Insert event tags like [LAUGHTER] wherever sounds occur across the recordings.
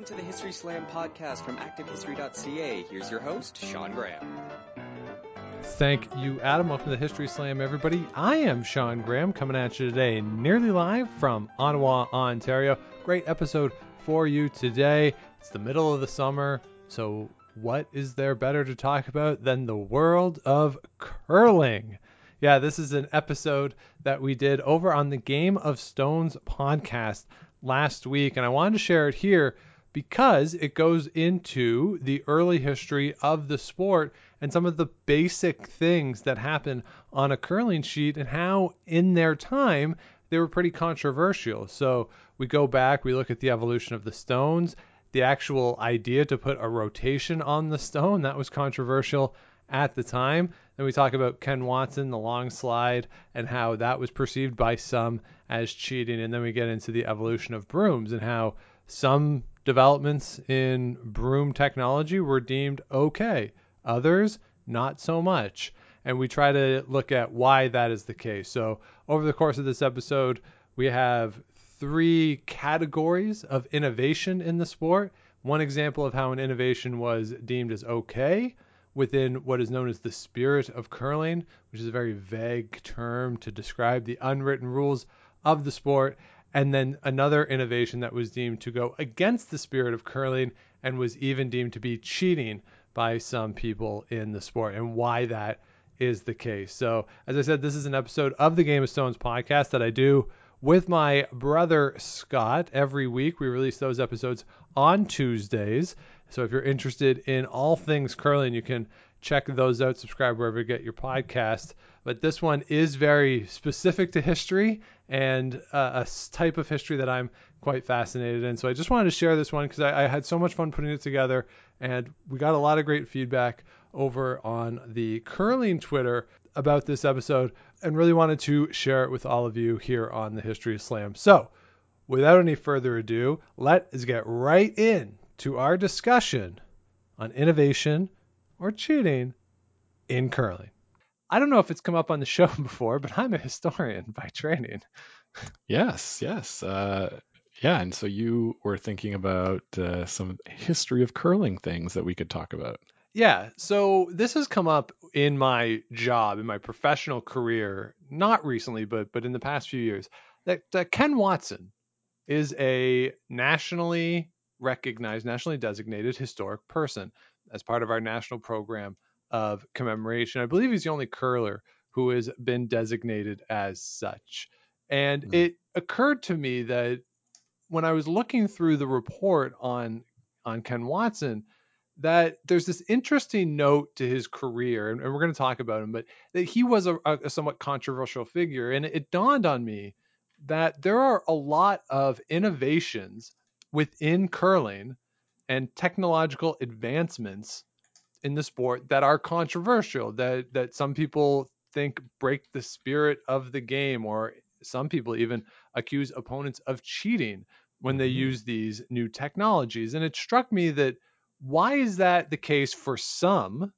welcome to the History Slam podcast from ActiveHistory.ca. Here's your host, Sean Graham. Thank you, Adam. Welcome to the History Slam, everybody. I am Sean Graham coming at you today, nearly live from Ottawa, Ontario. Great episode for you today. It's the middle of the summer, so what is there better to talk about than the world of curling? Yeah, this is an episode that we did over on the Game of Stones podcast last week, and I wanted to share it here because it goes into the early history of the sport and some of the basic things that happen on a curling sheet and how, in their time, they were pretty controversial. So we go back, we look at the evolution of the stones, the actual idea to put a rotation on the stone, that was controversial at the time. Then we talk about Ken Watson, the long slide, and how that was perceived by some as cheating. And then we get into the evolution of brooms and how some developments in broom technology were deemed okay, others not so much. And we try to look at why that is the case. So, over the course of this episode, we have three categories of innovation in the sport. One example of how an innovation was deemed as okay within what is known as the spirit of curling, which is a very vague term to describe the unwritten rules of the sport. And then another innovation that was deemed to go against the spirit of curling and was even deemed to be cheating by some people in the sport, and why that is the case. So, as I said, this is an episode of the Game of Stones podcast that I do with my brother Scott. Every week we release those episodes on Tuesdays. So if you're interested in all things curling, you can check those out, subscribe wherever you get your podcast. But this one is very specific to history and uh, a type of history that I'm quite fascinated in. So I just wanted to share this one because I, I, had so much fun putting it together, and we got a lot of great feedback over on the curling Twitter about this episode, and really wanted to share it with all of you here on the History of Slam. So without any further ado, let's get right in to our discussion on innovation or cheating in curling. I don't know if it's come up on the show [LAUGHS] before, but I'm a historian by training. Yes, yes. Uh, yeah, and so you were thinking about uh, some history of curling things that we could talk about. Yeah, so this has come up in my job, in my professional career, not recently, but but in the past few years. That, that Ken Watson is a nationally recognized, nationally designated historic person as part of our national program of commemoration. I believe he's the only curler who has been designated as such. And mm. it occurred to me that when I was looking through the report on on Ken Watson, that there's this interesting note to his career, and, and we're going to talk about him, but that he was a, a somewhat controversial figure. And it, it dawned on me that there are a lot of innovations within curling and technological advancements in the sport that are controversial that that some people think break the spirit of the game or some people even accuse opponents of cheating when they mm-hmm. use these new technologies and it struck me that why is that the case for some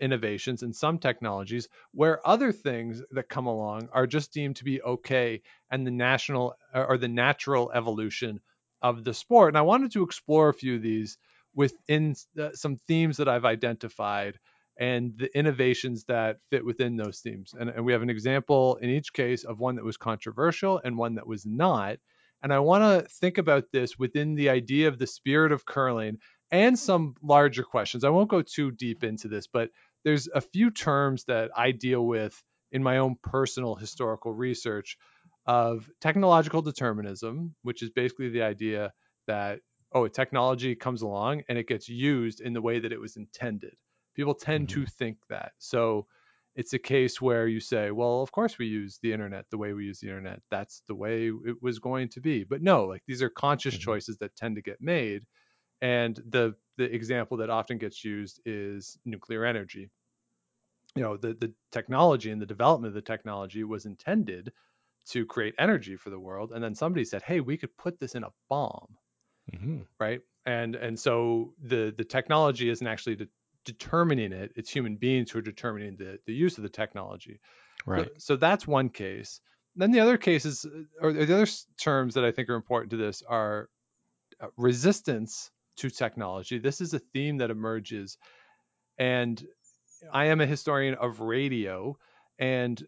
innovations and some technologies where other things that come along are just deemed to be okay and the national or the natural evolution of the sport. And I wanted to explore a few of these within uh, some themes that I've identified and the innovations that fit within those themes. And, and we have an example in each case of one that was controversial and one that was not. And I want to think about this within the idea of the spirit of curling and some larger questions. I won't go too deep into this, but there's a few terms that I deal with in my own personal historical research of technological determinism, which is basically the idea that, oh, a technology comes along and it gets used in the way that it was intended. People tend mm-hmm. to think that. So it's a case where you say, well, of course we use the internet the way we use the internet. That's the way it was going to be. But no, like these are conscious mm-hmm. choices that tend to get made. And the the example that often gets used is nuclear energy. You know, the the technology and the development of the technology was intended to create energy for the world and then somebody said hey we could put this in a bomb mm-hmm. right and and so the the technology isn't actually de- determining it it's human beings who are determining the, the use of the technology right so, so that's one case then the other cases uh, or the other terms that i think are important to this are uh, resistance to technology. This is a theme that emerges. And I am a historian of radio, and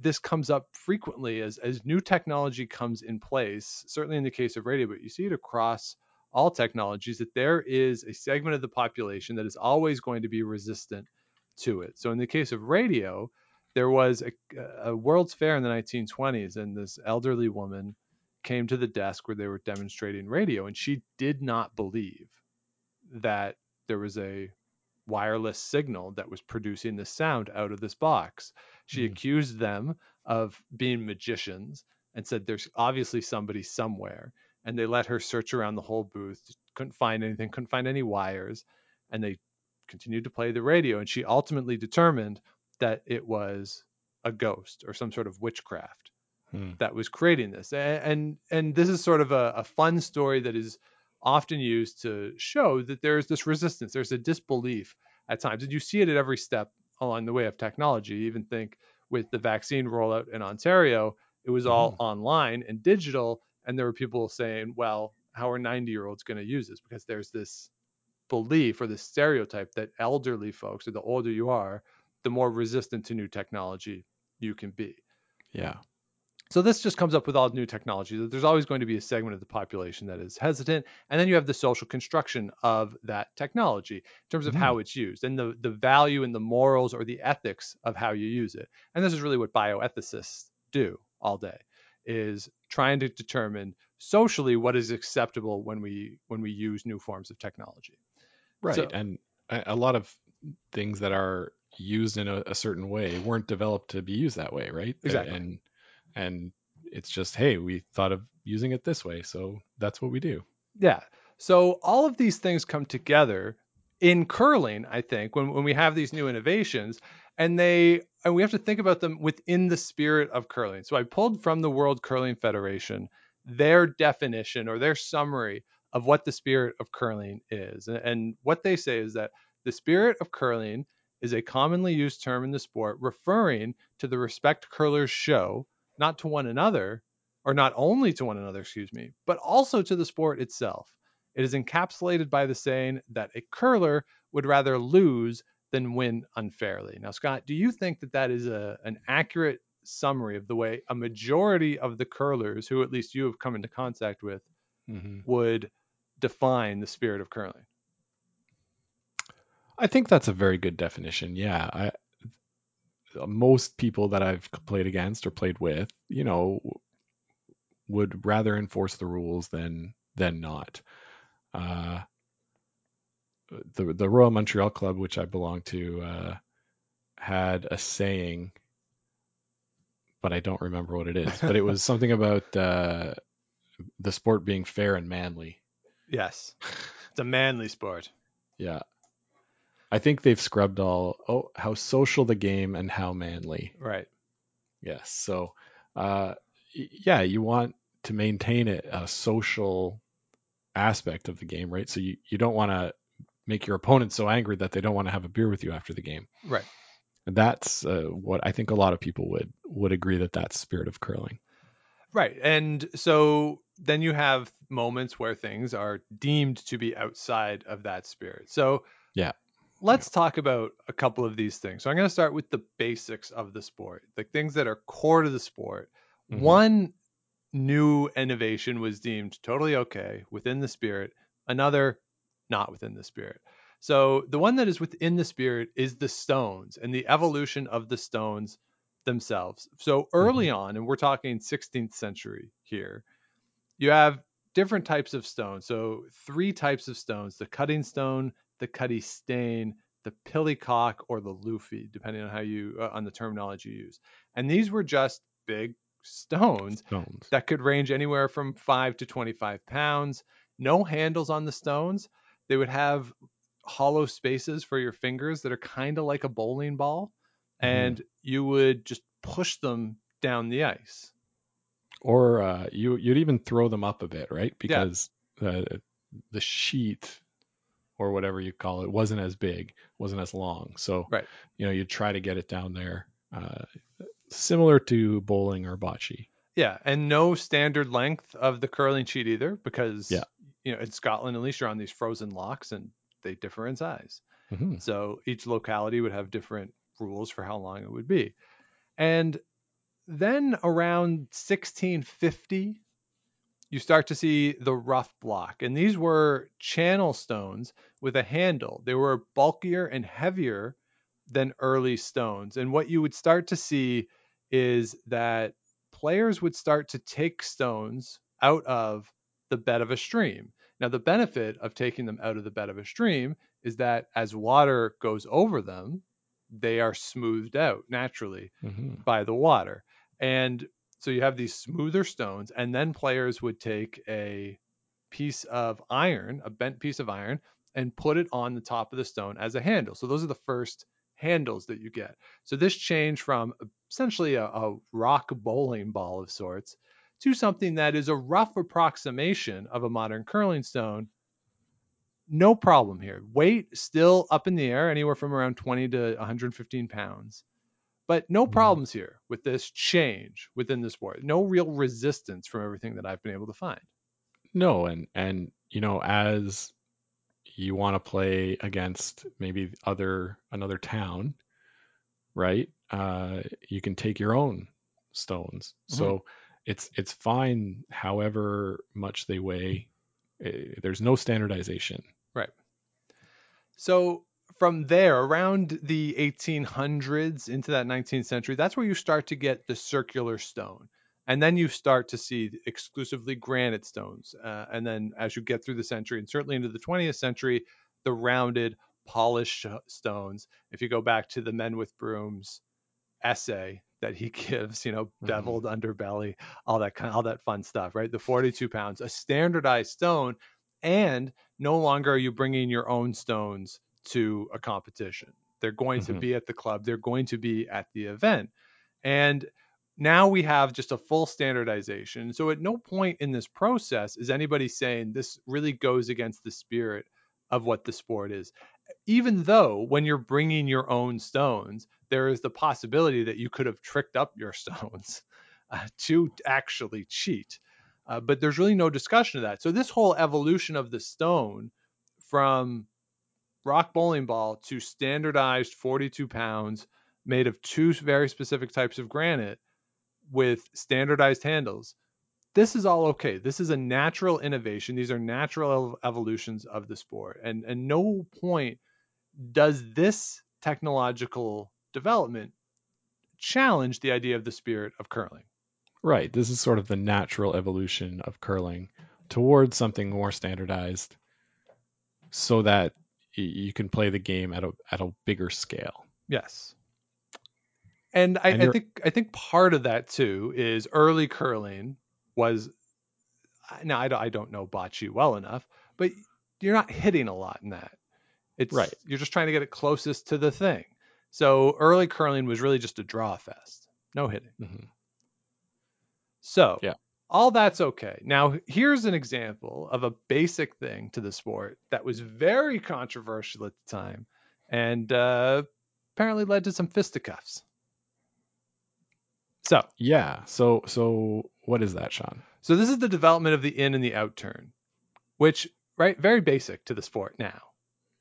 this comes up frequently as, as new technology comes in place, certainly in the case of radio, but you see it across all technologies that there is a segment of the population that is always going to be resistant to it. So in the case of radio, there was a, a World's Fair in the 1920s, and this elderly woman came to the desk where they were demonstrating radio, and she did not believe that there was a wireless signal that was producing the sound out of this box. She Hmm. accused them of being magicians and said there's obviously somebody somewhere. And they let her search around the whole booth, couldn't find anything, couldn't find any wires, and they continued to play the radio. And she ultimately determined that it was a ghost or some sort of witchcraft Hmm. that was creating this. A- And and this is sort of a, a fun story that is often used to show that there's this resistance, there's a disbelief at times, and you see it at every step along the way of technology. You even think with the vaccine rollout in Ontario, it was all mm-hmm. online and digital, and there were people saying, "Well, how are 90 year olds going to use this?" Because there's this belief or this stereotype that elderly folks, or the older you are, the more resistant to new technology you can be. Yeah. So this just comes up with all new technology. that There's always going to be a segment of the population that is hesitant, and then you have the social construction of that technology in terms of Mhm. how it's used and the the value and the morals or the ethics of how you use it. And this is really what bioethicists do all day is trying to determine socially what is acceptable when we when we use new forms of technology. Right. So- and a, a lot of things that are used in a, a certain way weren't developed to be used that way, right? Exactly. And and it's just, hey, we thought of using it this way, so that's what we do. Yeah. So all of these things come together in curling, I think, when, when we have these new innovations and they and we have to think about them within the spirit of curling. So I pulled from the World Curling Federation their definition or their summary of what the spirit of curling is. And, and what they say is that the spirit of curling is a commonly used term in the sport referring to the respect curlers show not to one another or not only to one another, excuse me, but also to the sport itself. It is encapsulated by the saying that a curler would rather lose than win unfairly. Now, Scott, do you think that that is a, an accurate summary of the way a majority of the curlers, who at least you have come into contact with, hmm would define the spirit of curling? I think that's a very good definition. Yeah, I most people that I've played against or played with, you know, would rather enforce the rules than than not. Uh, the the Royal Montreal Club, which I belong to, uh, had a saying, but I don't remember what it is. But it was [LAUGHS] something about uh, the sport being fair and manly. Yes, [LAUGHS] it's a manly sport. Yeah. I think they've scrubbed all oh how social the game and how manly. Right. Yes. So uh yeah, you want to maintain a, a social aspect of the game, right? So you, you don't want to make your opponent so angry that they don't want to have a beer with you after the game. Right. And that's uh, what I think a lot of people would would agree that that's spirit of curling. Right. And so then you have moments where things are deemed to be outside of that spirit. So Yeah. Let's talk about a couple of these things. So I'm going to start with the basics of the sport, the things that are core to the sport. Mhm. One new innovation was deemed totally okay within the spirit, another not within the spirit. So the one that is within the spirit is the stones and the evolution of the stones themselves. So early on, and we're talking 16th century here, you have different types of stones. So three types of stones: the cutting stone, the cutty stain, the pillycock, or the luffy, depending on how you uh, on the terminology you use. And these were just big stones Stones. that could range anywhere from five to 25 pounds. No handles on the stones. They would have hollow spaces for your fingers that are kind of like a bowling ball, Mhm. and you would just push them down the ice. Or uh, you you'd even throw them up a bit, right? Because uh, the sheet or whatever you call it wasn't as big, wasn't as long. So Right. you know you'd try to get it down there, uh, similar to bowling or bocce. Yeah, and no standard length of the curling sheet either, because Yeah. you know, in Scotland, at least you're on these frozen lochs and they differ in size. Mhm. So each locality would have different rules for how long it would be. And then around 1650, you start to see the rough block. And these were channel stones with a handle. They were bulkier and heavier than early stones. And what you would start to see is that players would start to take stones out of the bed of a stream. Now, the benefit of taking them out of the bed of a stream is that as water goes over them, they are smoothed out naturally Mhm. by the water. And so you have these smoother stones, and then players would take a piece of iron, a bent piece of iron, and put it on the top of the stone as a handle. So those are the first handles that you get. So this changed from essentially a, a rock bowling ball of sorts to something that is a rough approximation of a modern curling stone. No problem here. Weight still up in the air, anywhere from around 20 to 115 pounds. But no Mhm. problems here with this change within the sport. No real resistance from everything that I've been able to find. No, and and you know, as you want to play against maybe other another town, right? Uh, you can take your own stones. Mhm. So it's it's fine, however much they weigh. Eh, There's no standardization. Right. So from there, around the 1800s into that 19th century, that's where you start to get the circular stone. And then you start to see exclusively granite stones. Uh, and then as you get through the century and certainly into the 20th century, the rounded, polished stones. If you go back to the Men with Brooms essay that he [LAUGHS] gives, you know, beveled underbelly, all that kind all that fun stuff, right? The 42 pounds, a standardized stone, and no longer are you bringing your own stones to a competition. They're going to Mhm. be at the club. They're going to be at the event. And now we have just a full standardization. So at no point in this process is anybody saying this really goes against the spirit of what the sport is. Even though when you're bringing your own stones, there is the possibility that you could have tricked up your [LAUGHS] stones uh, to actually cheat. Uh, but there's really no discussion of that. So this whole evolution of the stone from rock bowling ball to standardized 42 pounds made of two very specific types of granite with standardized handles. This is all okay. This is a natural innovation. These are natural ev- evolutions of the sport. And and no point does this technological development challenge the idea of the spirit of curling. Right. This is sort of the natural evolution of curling towards something more standardized so that you can play the game at a at a bigger scale. Yes. And I, And I think I think part of that too is early curling was now I don't, I don't know bocce well enough, but you're not hitting a lot in that. It's Right. You're just trying to get it closest to the thing. So early curling was really just a draw fest, no hitting. Mhm. So Yeah. All that's okay. Now here's an example of a basic thing to the sport that was very controversial at the time, and uh, apparently led to some fisticuffs. So Yeah. So so what is that, Sean? So this is the development of the in and the out turn, which right very basic to the sport now.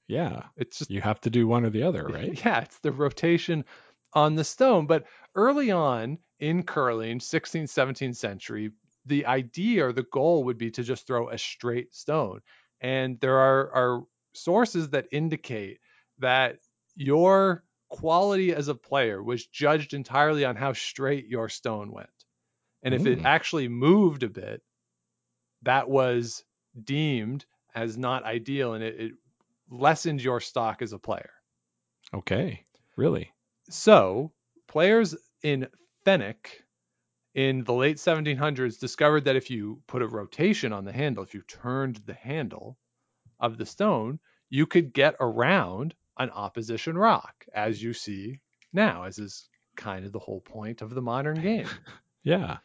Yeah. It's just You have to do one or the other, [LAUGHS] right? yeah, it's the rotation on the stone. But early on in curling, 16th, 17th century, the idea or the goal would be to just throw a straight stone. And there are, are sources that indicate that your quality as a player was judged entirely on how straight your stone went. And if it Mm. actually moved a bit, that was deemed as not ideal and it, it lessened your stock as a player. Okay. Really? So, players in Fenwick in the late 1700s discovered that if you put a rotation on the handle, if you turned the handle of the stone, you could get around an opposition rock, as you see now, as is kind of the whole point of the modern [LAUGHS] game. Yeah.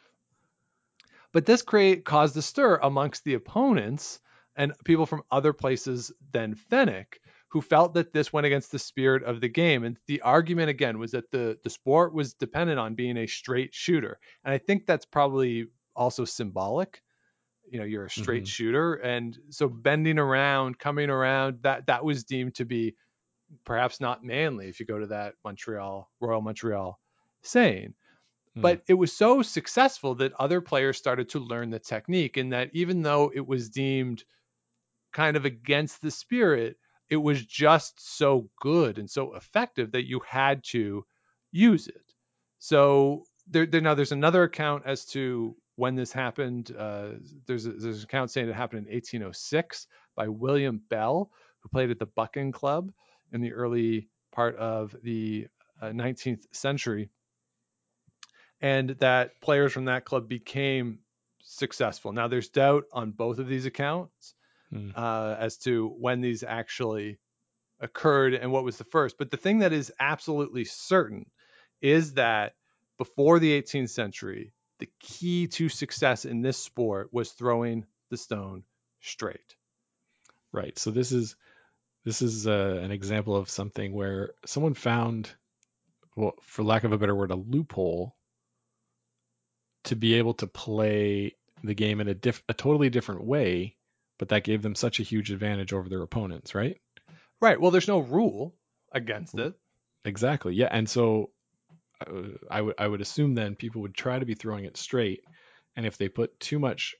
But this create caused a stir amongst the opponents and people from other places than Fenwick who felt that this went against the spirit of the game. And the argument again was that the the sport was dependent on being a straight shooter. And I think that's probably also symbolic. you know you're a straight Mhm. shooter and so bending around coming around that that was deemed to be perhaps not manly if you go to that montreal royal montreal saying Mm. but it was so successful that other players started to learn the technique and that even though it was deemed kind of against the spirit it was just so good and so effective that you had to use it so there, there now there's another account as to when this happened uh, there's a, there's an account saying it happened in 1806 by william bell who played at the bucking club in the early part of the uh, 19th century and that players from that club became successful. Now, there's doubt on both of these accounts Hmm. uh, as to when these actually occurred and what was the first. But the thing that is absolutely certain is that before the 18th century, the key to success in this sport was throwing the stone straight. Right. So this is this is uh, an example of something where someone found, well, for lack of a better word, a loophole to be able to play the game in a diff- a totally different way, but that gave them such a huge advantage over their opponents, right? Right. Well, there's no rule against it. Exactly. Yeah. And so uh, I would I would assume then people would try to be throwing it straight, and if they put too much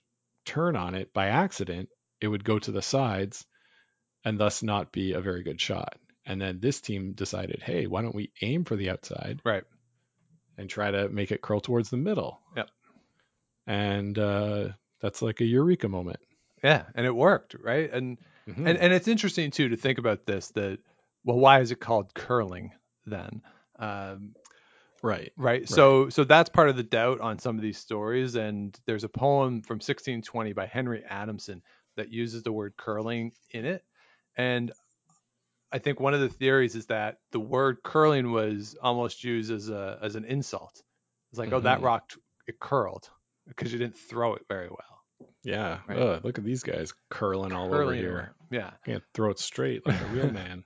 turn on it by accident, it would go to the sides, and thus not be a very good shot. And then this team decided, hey, why don't we aim for the outside Right. and try to make it curl towards the middle? Yep. And uh, that's like a eureka moment. Yeah, and it worked, right? And Mhm. and and it's interesting too to think about this that well why is it called curling then um, right. right so so that's part of the doubt on some of these stories and there's a poem from 1620 by henry adamson that uses the word curling in it and i think one of the theories is that the word curling was almost used as a as an insult it's like oh that Mhm. rock it curled because you didn't throw it very well Yeah. Right. Ugh, look at these guys curling all over here. yeah Can't throw it straight like a real [LAUGHS] man.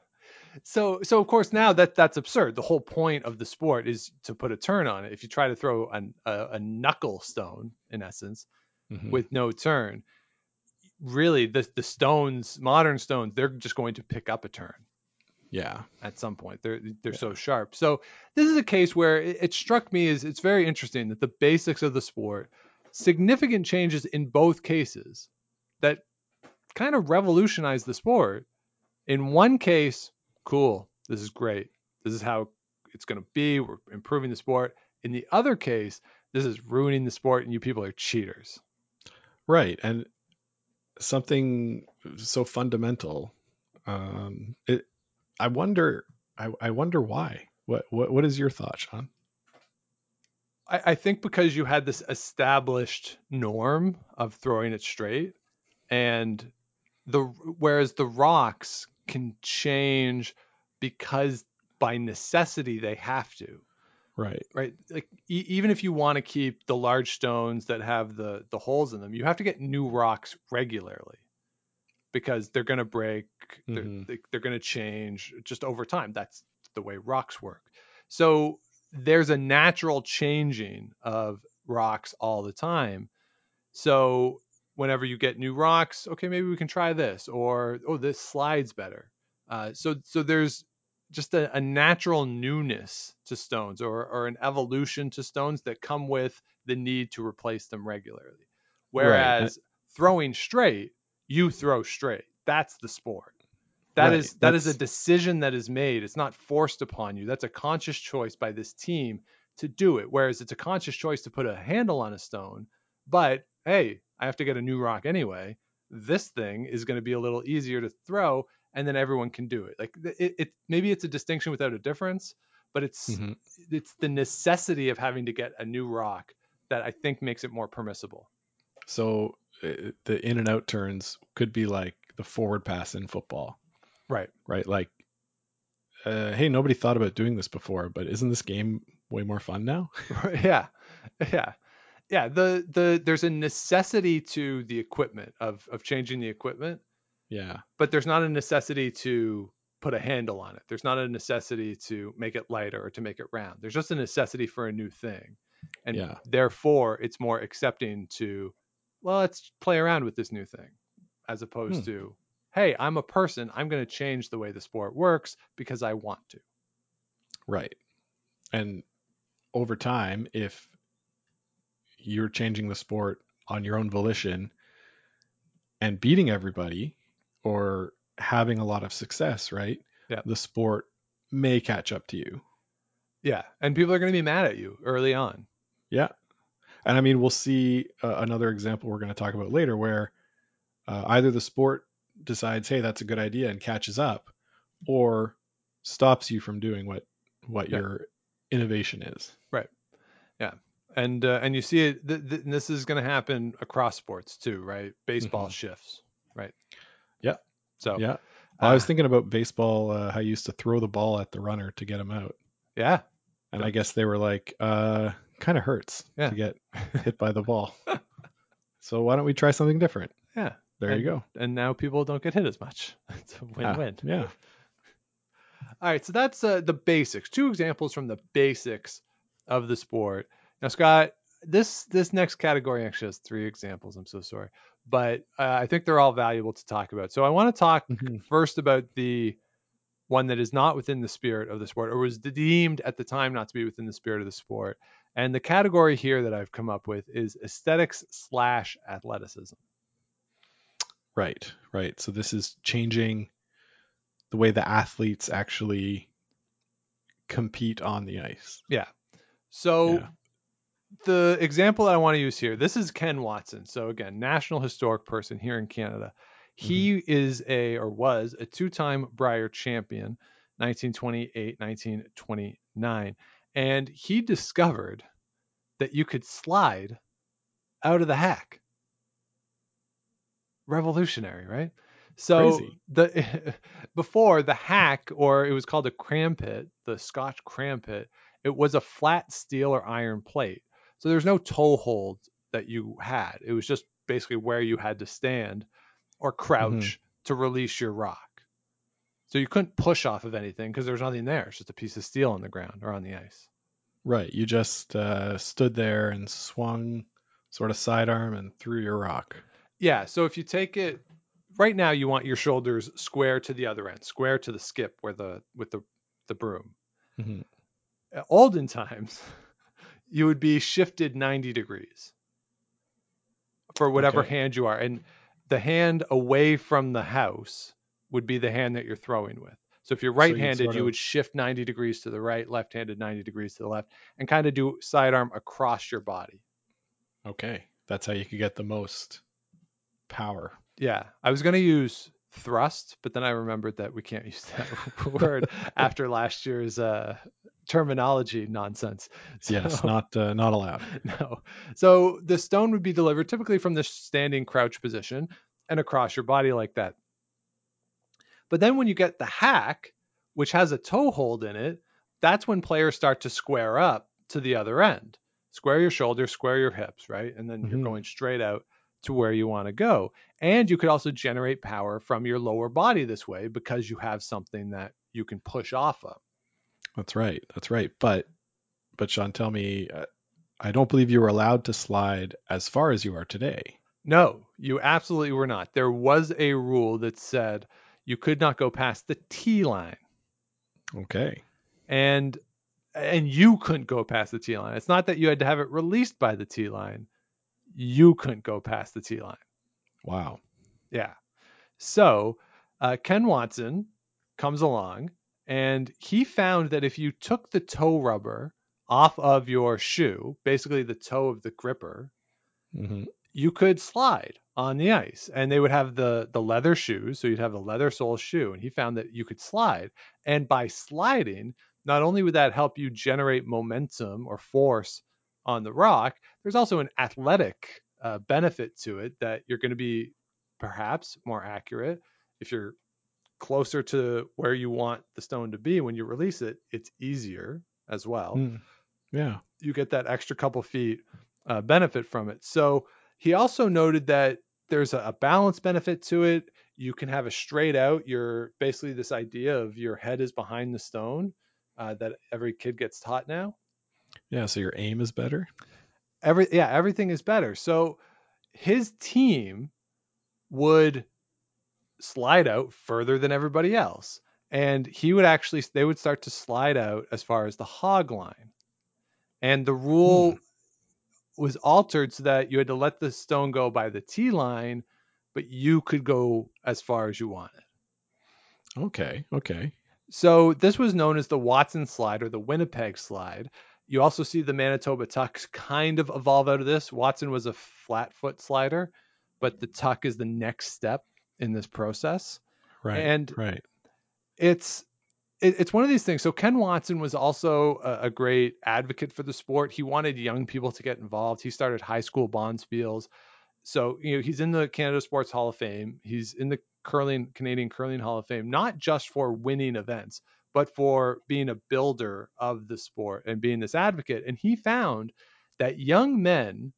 so so of course now that that's absurd the whole point of the sport is to put a turn on it if you try to throw an, a, a knuckle stone in essence Mhm. with no turn really the the stones modern stones they're just going to pick up a turn yeah. at some point they're they're Yeah. so sharp so this is a case where it, it struck me as it's very interesting that the basics of the sport significant changes in both cases that kind of revolutionized the sport in one case cool this is great this is how it's going to be we're improving the sport in the other case this is ruining the sport and you people are cheaters Right. And something so fundamental. Um, it, I wonder, I, I wonder why. What, what, what is your thought, Sean? I, I think because you had this established norm of throwing it straight, and the whereas the rocks can change because by necessity they have to, Right. right? Like e- even if you want to keep the large stones that have the the holes in them, you have to get new rocks regularly because they're going to break, they're, Mhm. they- they're going to change just over time. That's the way rocks work. So there's a natural changing of rocks all the time. So whenever you get new rocks, okay, maybe we can try this, or oh, this slides better. Uh, so so there's just a, a natural newness to stones, or or an evolution to stones that come with the need to replace them regularly. Whereas throwing straight, you throw straight. That's the sport. That Right, is that is a decision that is made. It's not forced upon you. That's a conscious choice by this team to do it. Whereas it's a conscious choice to put a handle on a stone. But hey, I have to get a new rock anyway. This thing is going to be a little easier to throw, and then everyone can do it. Like it, it maybe it's a distinction without a difference, but it's Mhm. it's the necessity of having to get a new rock that I think makes it more permissible. So uh, the in and out turns could be like the forward pass in football, Right. right? Like, uh, hey, nobody thought about doing this before, but isn't this game way more fun now? [LAUGHS] yeah yeah yeah the the there's a necessity to the equipment of of changing the equipment yeah. but there's not a necessity to put a handle on it there's not a necessity to make it lighter or to make it round there's just a necessity for a new thing and Yeah. therefore it's more accepting to well, let's play around with this new thing, as opposed Hmm. to, hey, I'm a person. I'm going to change the way the sport works because I want to. Right. And over time, if you're changing the sport on your own volition and beating everybody or having a lot of success, right? Yeah. The sport may catch up to you. Yeah. And people are going to be mad at you early on. Yeah. And I mean, we'll see uh, another example we're going to talk about later where uh, either the sport decides, hey, that's a good idea and catches up, or stops you from doing what what Yeah. your innovation is. Right. Yeah. And uh, and you see it. Th- th- this is going to happen across sports too, right? Baseball Mhm. shifts, right? Yeah. So Yeah. Well, I was uh, thinking about baseball, uh, how you used to throw the ball at the runner to get him out. yeah, And Yeah. I guess they were like, uh, kind of hurts Yeah. to get [LAUGHS] hit by the ball. so why don't we try something different? yeah. There and, you go. And now people don't get hit as much. [LAUGHS] It's a Ah, win-win. yeah. All right, so that's uh, the basics. Two examples from the basics of the sport. Now, Scott, this this next category actually has three examples. I'm so sorry, but uh, I think they're all valuable to talk about. So I want to talk Mhm. first about the one that is not within the spirit of the sport, or was deemed at the time not to be within the spirit of the sport. And the category here that I've come up with is aesthetics slash athleticism. Right. Right. So this is changing the way the athletes actually compete on the ice. Yeah. So Yeah. the example that I want to use here, this is Ken Watson. So again, National Historic Person here in Canada. Mm-hmm. He is a or was a two-time Brier champion, 1928, 1929, and he discovered that you could slide out of the hack. Revolutionary, right? So Crazy. the [LAUGHS] before the hack, or it was called a crampit, the Scotch crampit, it was a flat steel or iron plate. So there's no toe hold that you had. It was just basically where you had to stand or crouch to release your rock. So you couldn't push off of anything because there was nothing there. It's just a piece of steel on the ground or on the ice. Right. You just uh, stood there and swung sort of sidearm and threw your rock. Yeah. So if you take it right now, you want your shoulders square to the other end, square to the skip where the with the the broom. Mhm. Uh, Olden times, [LAUGHS] you would be shifted 90 degrees for whatever Okay. hand you are, and the hand away from the house would be the hand that you're throwing with. So if you're right-handed, sort you would shift 90 degrees to the right, left-handed 90 degrees to the left, and kind of do sidearm across your body. Okay. That's how you could get the most power. Yeah, I was going to use thrust, but then I remembered that we can't use that [LAUGHS] word after last year's uh, terminology nonsense. [LAUGHS] Yes, not uh, not allowed. [LAUGHS] no. So the stone would be delivered typically from the standing crouch position and across your body like that. But then when you get the hack, which has a toe hold in it, that's when players start to square up to the other end. Square your shoulders, square your hips, right? And then you're Mhm. going straight out to where you want to go. And you could also generate power from your lower body this way because you have something that you can push off of. That's right. That's right. But but Sean, tell me, uh, I don't believe you were allowed to slide as far as you are today. No, you absolutely were not. There was a rule that said you could not go past the T line. Okay. And and you couldn't go past the T line. It's not that you had to have it released by the T line. You couldn't go past the T line. Wow. Yeah. So uh, Ken Watson comes along and he found that if you took the toe rubber off of your shoe, basically the toe of the gripper, hmm you could slide on the ice and they would have the the leather shoes so you'd have a leather sole shoe and he found that you could slide and by sliding not only would that help you generate momentum or force on the rock there's also an athletic uh, benefit to it that you're going to be perhaps more accurate if you're closer to where you want the stone to be when you release it it's easier as well Mm. Yeah. you get that extra couple feet uh, benefit from it. So he also noted that there's a, a balance benefit to it. You can have a straight out. You're basically this idea of your head is behind the stone uh, that every kid gets taught now. Yeah. So your aim is better. Every yeah, everything is better. So his team would slide out further than everybody else. And he would actually, they would start to slide out as far as the hog line. And the rule hmm. was altered so that you had to let the stone go by the T line, but you could go as far as you wanted. Okay. Okay. So this was known as the Watson slide or the Winnipeg slide. You also see the Manitoba tucks kind of evolve out of this. Watson was a flat foot slider, but the tuck is the next step in this process. Right. And right. It's it, it's one of these things. So Ken Watson was also a, a, great advocate for the sport. He wanted young people to get involved. He started high school bonspiels. So you know he's in the Canada Sports Hall of Fame. He's in the curling Canadian Curling Hall of Fame, not just for winning events, but for being a builder of the sport and being this advocate. And he found that young men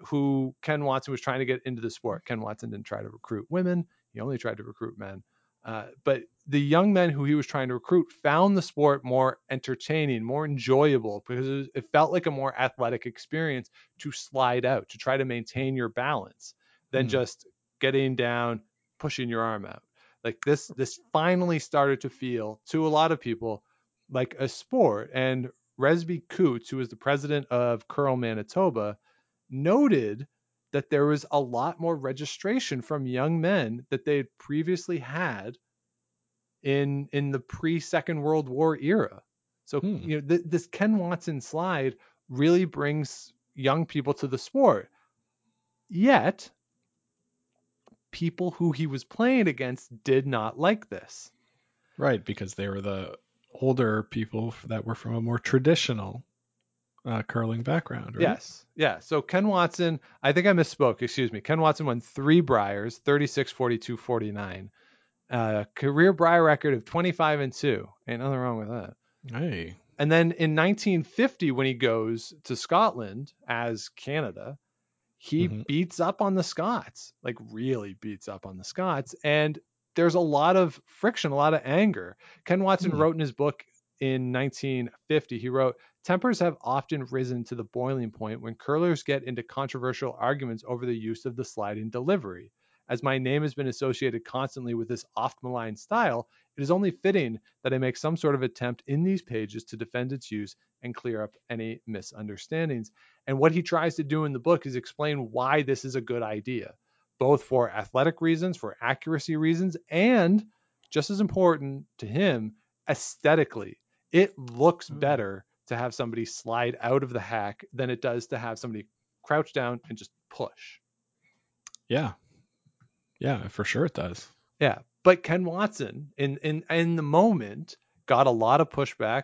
who Ken Watson was trying to get into the sport, Ken Watson didn't try to recruit women, he only tried to recruit men. Uh, but the young men who he was trying to recruit found the sport more entertaining, more enjoyable because it, felt like a more athletic experience to slide out, to try to maintain your balance than mm. just getting down, pushing your arm out. Like this, this finally started to feel to a lot of people like a sport. And Resby Coots, who was the president of Curl Manitoba, noted that there was a lot more registration from young men that they had previously had in in the pre Second World War era. So hmm. you know th- this Ken Watson slide really brings young people to the sport. Yet people who he was playing against did not like this. Right, because they were the older people that were from a more traditional uh, curling background, right? Yes. Yeah. So Ken Watson, I think I misspoke. Excuse me. Ken Watson won three Briers, 36, 42, 49. Uh, career Brier record of 25 and 2. Ain't nothing wrong with that. Hey. And then in 1950, when he goes to Scotland as Canada, he mm-hmm. beats up on the Scots, like really beats up on the Scots. And there's a lot of friction, a lot of anger. Ken Watson mm-hmm. wrote in his book in 1950, he wrote, Tempers have often risen to the boiling point when curlers get into controversial arguments over the use of the sliding delivery. As my name has been associated constantly with this oft maligned style, it is only fitting that I make some sort of attempt in these pages to defend its use and clear up any misunderstandings. And what he tries to do in the book is explain why this is a good idea, both for athletic reasons, for accuracy reasons, and just as important to him, aesthetically. It looks mm. better to have somebody slide out of the hack than it does to have somebody crouch down and just push. Yeah. Yeah, for sure it does. Yeah. But Ken Watson in in in the moment got a lot of pushback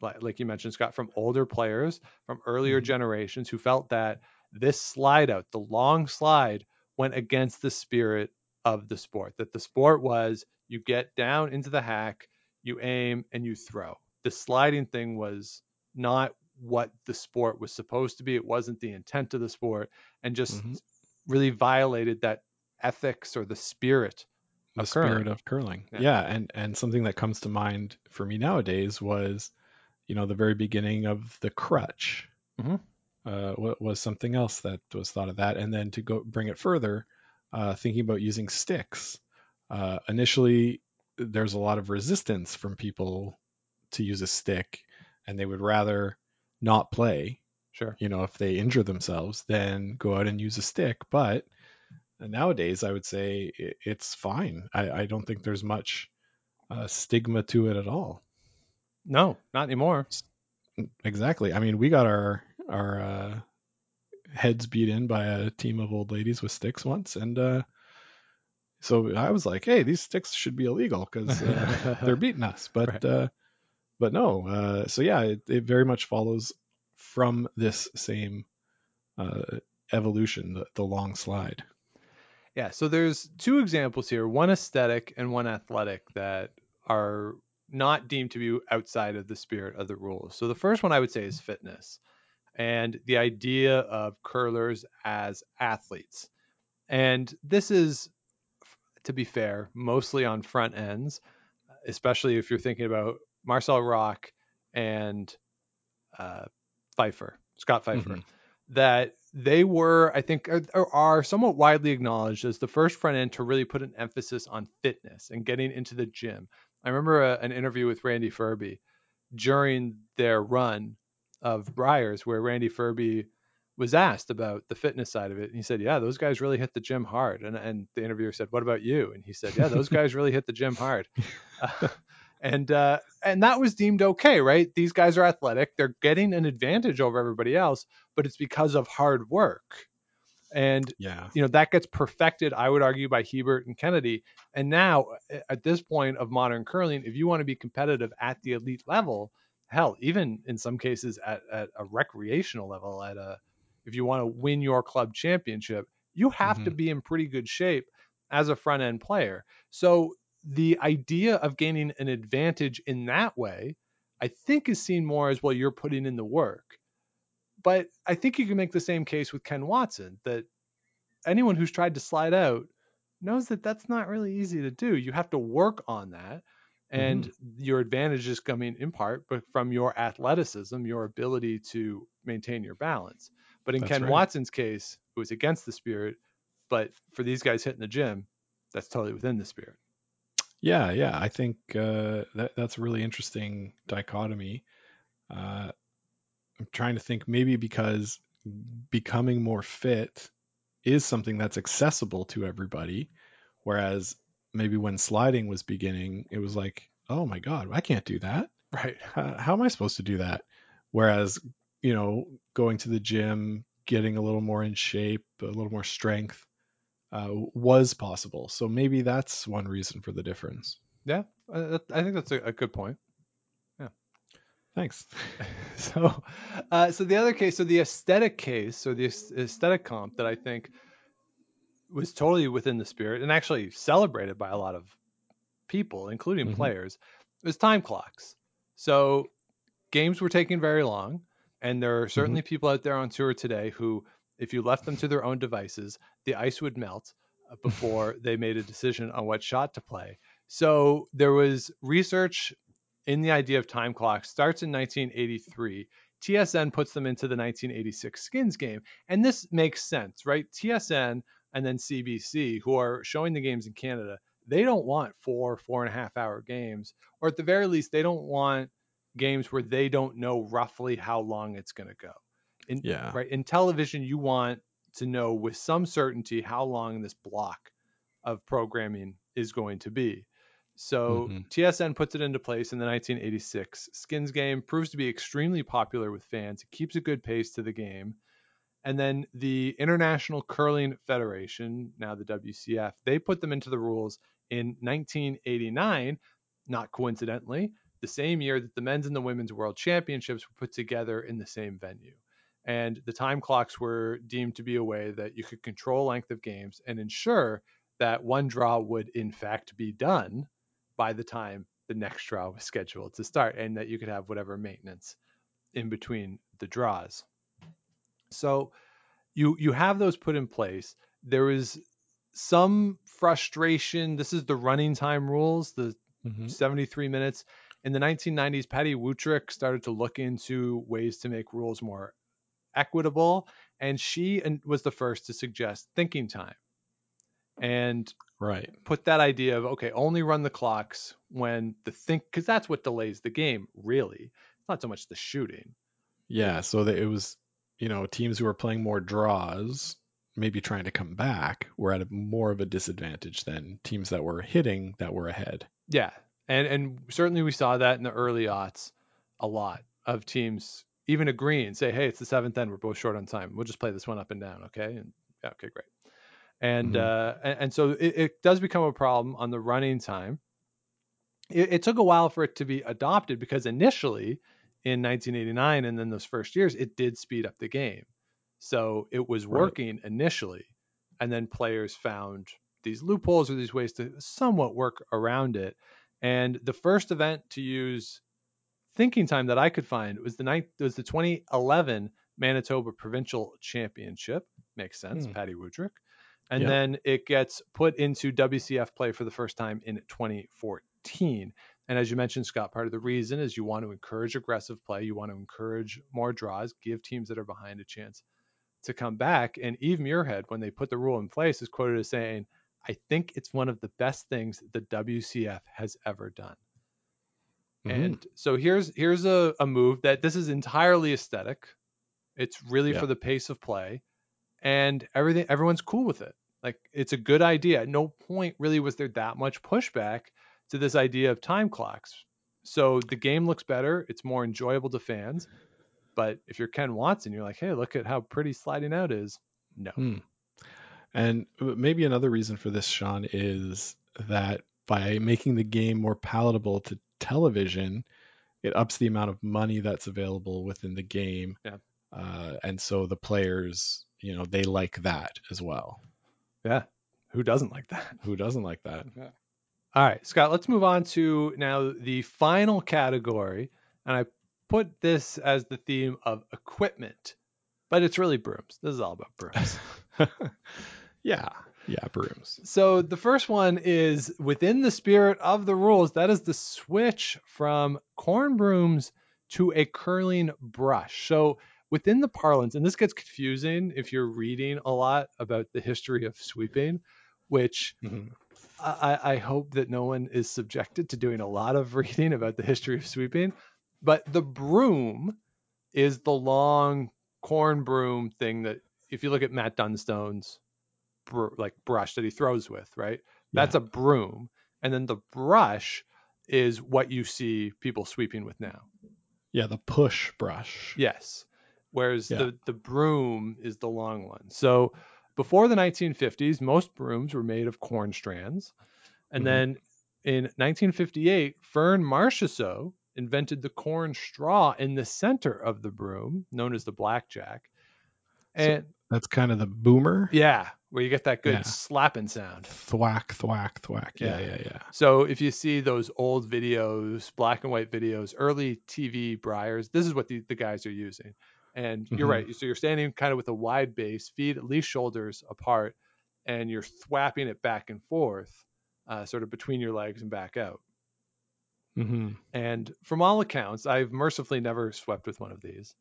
like, like you mentioned Scott from older players from earlier mm-hmm. generations who felt that this slide out, the long slide went against the spirit of the sport. That the sport was you get down into the hack, you aim and you throw. The sliding thing was not what the sport was supposed to be. It wasn't the intent of the sport, and just mm-hmm. really violated that ethics or the spirit the of spirit curling. of curling. Yeah. yeah, and and something that comes to mind for me nowadays was, you know, the very beginning of the crutch. Mm-hmm. Uh, was something else that was thought of that, and then to go bring it further, uh, thinking about using sticks. Uh, initially, there's a lot of resistance from people to use a stick and they would rather not play. Sure. You know, if they injure themselves, then go out and use a stick. But nowadays, I would say it's fine. I, I don't think there's much uh, stigma to it at all. No, not anymore. Exactly. I mean, we got our our uh, heads beat in by a team of old ladies with sticks once, and uh, so I was like, "Hey, these sticks should be illegal because uh, [LAUGHS] they're beating us." But right. Uh, but no, uh, so yeah, it, it, very much follows from this same uh, evolution, the, the long slide. Yeah, so there's two examples here, one aesthetic and one athletic that are not deemed to be outside of the spirit of the rules. So the first one I would say is fitness and the idea of curlers as athletes. And this is, to be fair, mostly on front ends, especially if you're thinking about Marcel Rocque and uh, Pfeifer, Scott Pfeifer, mm-hmm. that they were, I think, are, are somewhat widely acknowledged as the first front end to really put an emphasis on fitness and getting into the gym. I remember a, an interview with Randy Ferbey during their run of Briers where Randy Ferbey was asked about the fitness side of it. And he said, Yeah, those guys really hit the gym hard. And, and the interviewer said, What about you? And he said, Yeah, those [LAUGHS] guys really hit the gym hard. [LAUGHS] Uh, and uh, and that was deemed okay, right? These guys are athletic; they're getting an advantage over everybody else, but it's because of hard work. And Yeah. you know that gets perfected, I would argue, by Hebert and Kennedy. And now, at this point of modern curling, if you want to be competitive at the elite level, hell, even in some cases at, at a recreational level, at a if you want to win your club championship, you have to Mhm. be in pretty good shape as a front end player. So the idea of gaining an advantage in that way, I think is seen more as well, you're putting in the work. But I think you can make the same case with Ken Watson that anyone who's tried to slide out knows that that's not really easy to do. You have to work on that. And mm-hmm. your advantage is coming in part but from your athleticism, your ability to maintain your balance. But in That's Ken right. Watson's case, it was against the spirit. But for these guys hitting the gym, that's totally within the spirit. Yeah, yeah. I think uh, that that's a really interesting dichotomy. Uh, I'm trying to think maybe because becoming more fit is something that's accessible to everybody, whereas maybe when sliding was beginning, it was like, oh my God, I can't do that. Right. How, how am I supposed to do that? Whereas, you know, going to the gym, getting a little more in shape, a little more strength uh, was possible. So maybe that's one reason for the difference. Yeah. I, I think that's a, a good point. Yeah, thanks. [LAUGHS] so uh, so the other case so the aesthetic case so the aesthetic comp that i think was totally within the spirit and actually celebrated by a lot of people including Mhm. players was time clocks so games were taking very long and there are certainly people out there on tour today who if you left them to their own devices the ice would melt uh, [LAUGHS] before they made a decision on what shot to play. So there was research in the idea of time clocks starts in 1983 tsn puts them into the 1986 skins game and this makes sense right? Tsn and then cbc who are showing the games in canada they don't want four four and a half hour games or at the very least they don't want games where they don't know roughly how long it's going to go in Yeah. right in television you want to know with some certainty how long this block of programming is going to be so Mhm. TSN puts it into place in the 1986 Skins game, proves to be extremely popular with fans. It keeps a good pace to the game. And then the International Curling Federation, now the WCF, they put them into the rules in 1989, not coincidentally, the same year that the men's and the women's world championships were put together in the same venue. And the time clocks were deemed to be a way that you could control length of games and ensure that one draw would in fact be done by the time the next draw was scheduled to start and that you could have whatever maintenance in between the draws. So you you have those put in place. There is some frustration. This is the running time rules, the Mhm. 73 minutes. In the 1990s, Patty Wutrick started to look into ways to make rules more equitable, and she was the first to suggest thinking time. And Right. put that idea of okay, only run the clocks when the think because that's what delays the game. Really, it's not so much the shooting. Yeah. So that it was, you know, teams who were playing more draws, maybe trying to come back, were at a more of a disadvantage than teams that were hitting that were ahead. Yeah, and and certainly we saw that in the early aughts, a lot of teams even agree and say, hey, it's the seventh end, we're both short on time. We'll just play this one up and down, okay? And yeah, okay, great. And Mhm. uh, and, and so it, it does become a problem on the running time. It, it took a while for it to be adopted because initially in 1989 and then those first years, it did speed up the game. So it was Right. working initially, and then players found these loopholes or these ways to somewhat work around it. And the first event to use thinking time that I could find was the ninth was the 2011 Manitoba Provincial Championship. Makes sense, Hmm. Patty Woodrick. And Yep. then it gets put into WCF play for the first time in 2014. And as you mentioned, Scott, part of the reason is you want to encourage aggressive play. You want to encourage more draws, give teams that are behind a chance to come back. And Eve Muirhead, when they put the rule in place, is quoted as saying, I think it's one of the best things the WCF has ever done. Mhm. And so here's here's a, a move that this is entirely aesthetic. It's really Yeah. for the pace of play, and everything everyone's cool with it. Like it's a good idea. At no point really was there that much pushback to this idea of time clocks. So the game looks better. It's more enjoyable to fans. But if you're Ken Watson, you're like, hey, look at how pretty sliding out is. No. Hmm. And maybe another reason for this, Sean, is that by making the game more palatable to television, it ups the amount of money that's available within the game. Yeah. Uh, and so the players, you know, they like that as well. Yeah. Who doesn't like that? Who doesn't like that? All right, Scott, let's move on to now the final category. And I put this as the theme of equipment, but it's really brooms. This is all about brooms. [LAUGHS] yeah. Yeah, brooms. so the first one is within the spirit of the rules. That is the switch from corn brooms to a curling brush. So within the parlance, and this gets confusing if you're reading a lot about the history of sweeping, which Mhm. I, I hope that no one is subjected to doing a lot of [LAUGHS] reading about the history of sweeping. But the broom is the long corn broom thing that, if you look at Matt Dunstone's br- like brush that he throws with, right? That's a broom, and then the brush is what you see people sweeping with now. Yeah, the push brush. Yes. Whereas Yeah. the, the broom is the long one. So before the 1950s, most brooms were made of corn strands. And Mhm. then in 1958, Fern Marchessault invented the corn straw in the center of the broom, known as the blackjack. So- And That's kind of the boomer. yeah, where you get that good Yeah. slapping sound. Thwack, thwack, thwack. Yeah, Yeah. yeah, yeah. So if you see those old videos, black and white videos, early TV Briers, this is what the, the guys are using. And you're Mhm. right. So you're standing kind of with a wide base, feet at least shoulders apart, and you're thwapping it back and forth, uh, sort of between your legs and back out. hmm And from all accounts, I've mercifully never swept with one of these,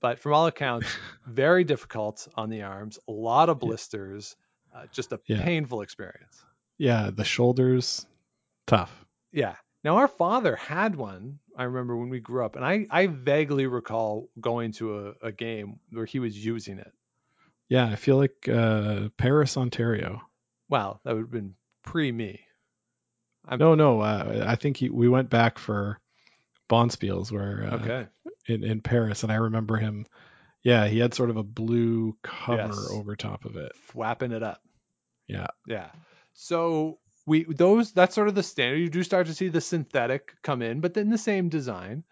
but from all accounts, [LAUGHS] very difficult on the arms, a lot of blisters, uh, just a Yeah. painful experience. Yeah, the shoulders, tough. Yeah. Now our father had one. I remember when we grew up, and I I vaguely recall going to a, a game where he was using it. Yeah, I feel like uh, Paris, Ontario. Wow, that would have been pre me. No, no, uh, I think he, we went back for Bonspiels where uh, Okay. In, in Paris, and I remember him. Yeah, he had sort of a blue cover Yes. over top of it. Thwapping it up. Yeah. Yeah. So we those that's sort of the standard. You do start to see the synthetic come in, but then the same design.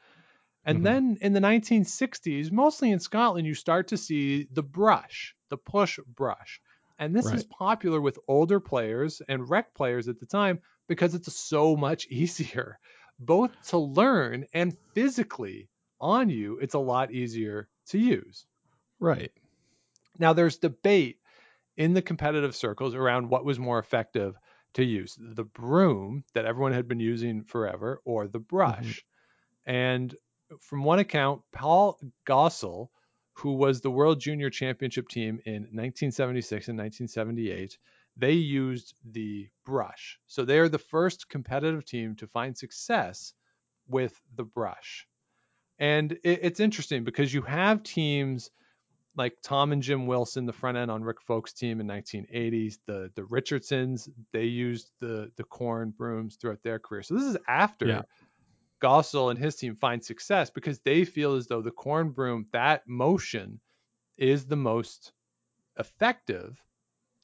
And Mhm. then in the 1960s, mostly in Scotland, you start to see the brush, the push brush. And this is popular with older players and rec players at the time because it's so much [LAUGHS] easier, both to learn and physically on you. It's a lot easier to use. Right. Now, there's debate in the competitive circles around what was more effective to use the broom that everyone had been using forever or the mm-hmm. brush. And from one account, Paul Gowsell, who was the World Junior Championship team in 1976 and 1978, they used the brush. So they are the first competitive team to find success with the brush. And it, it's interesting because you have teams like Tom and Jim Wilson, the front end on Rick Folk's team in 1980s. The the Richardsons, they used the the corn brooms throughout their career. So this is after Yeah. Gowsell and his team find success because they feel as though the corn broom, that motion, is the most effective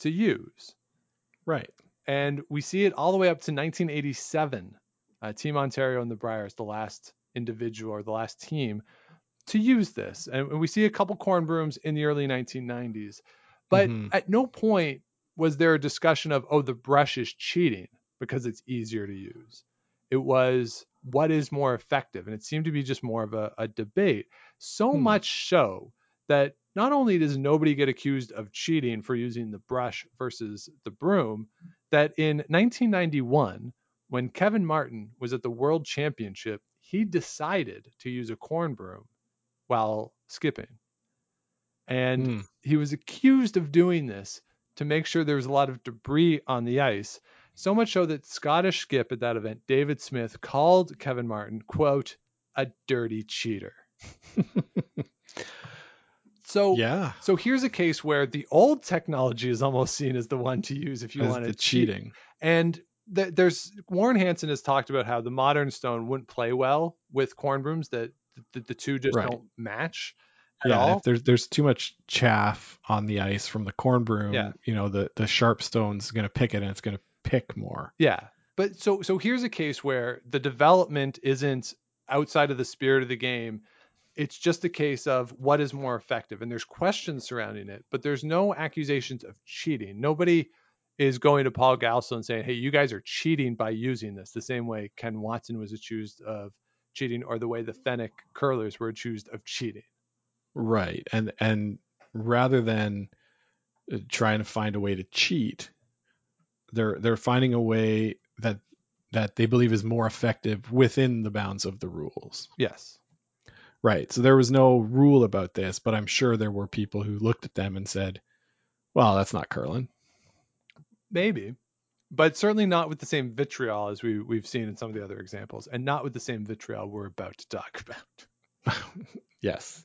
to use. Right. And we see it all the way up to 1987. Uh, team Ontario and the Briers, the last individual or the last team to use this. And we see a couple corn brooms in the early 1990s. But Mhm. at no point was there a discussion of, oh, the brush is cheating because it's easier to use. It was what is more effective. And it seemed to be just more of a, a debate. So Hmm. much so that not only does nobody get accused of cheating for using the brush versus the broom, that in 1991, when Kevin Martin was at the World Championship, he decided to use a corn broom while skipping. and Mm. he was accused of doing this to make sure there was a lot of debris on the ice. So much so that Scottish skip at that event, David Smith, called Kevin Martin, quote, a dirty cheater. [LAUGHS] So yeah, so here's a case where the old technology is almost seen as the one to use if you as want to cheat. cheating. And th- there's Warren Hansen has talked about how the modern stone wouldn't play well with corn brooms that the, the two just Right. don't match at Yeah, there's there's too much chaff on the ice from the corn broom, Yeah. you know, the the sharp stone's going to pick it and it's going to pick more. Yeah. But so so here's a case where the development isn't outside of the spirit of the game. It's just a case of what is more effective. And there's questions surrounding it, but there's no accusations of cheating. Nobody is going to Paul Gowsell and saying, Hey, you guys are cheating by using this, the same way Ken Watson was accused of cheating, or the way the Fenwick curlers were accused of cheating. Right. And and rather than uh, trying to find a way to cheat, they're they're finding a way that that they believe is more effective within the bounds of the rules. Yes. Right. So there was no rule about this, but I'm sure there were people who looked at them and said, "Well, that's not curling." Maybe. But certainly not with the same vitriol as we, we've seen in some of the other examples, and not with the same vitriol we're about to talk about. [LAUGHS] yes.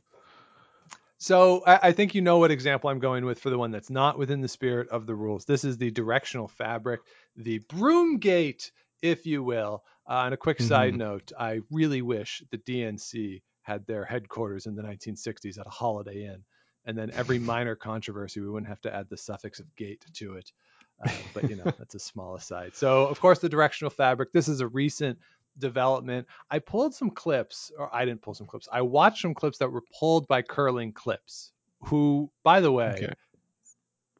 So I, I think you know what example I'm going with for the one that's not within the spirit of the rules. This is the directional fabric, the broom gate, if you will. Uh, and a quick side Mhm. note: I really wish the DNC had their headquarters in the 1960s at a Holiday Inn, and then every [LAUGHS] minor controversy we wouldn't have to add the suffix of gate to it. Uh, but you know that's a small aside. So of course the directional fabric. This is a recent development. I pulled some clips, or I didn't pull some clips. I watched some clips that were pulled by Curling Clips, who, by the way, Okay.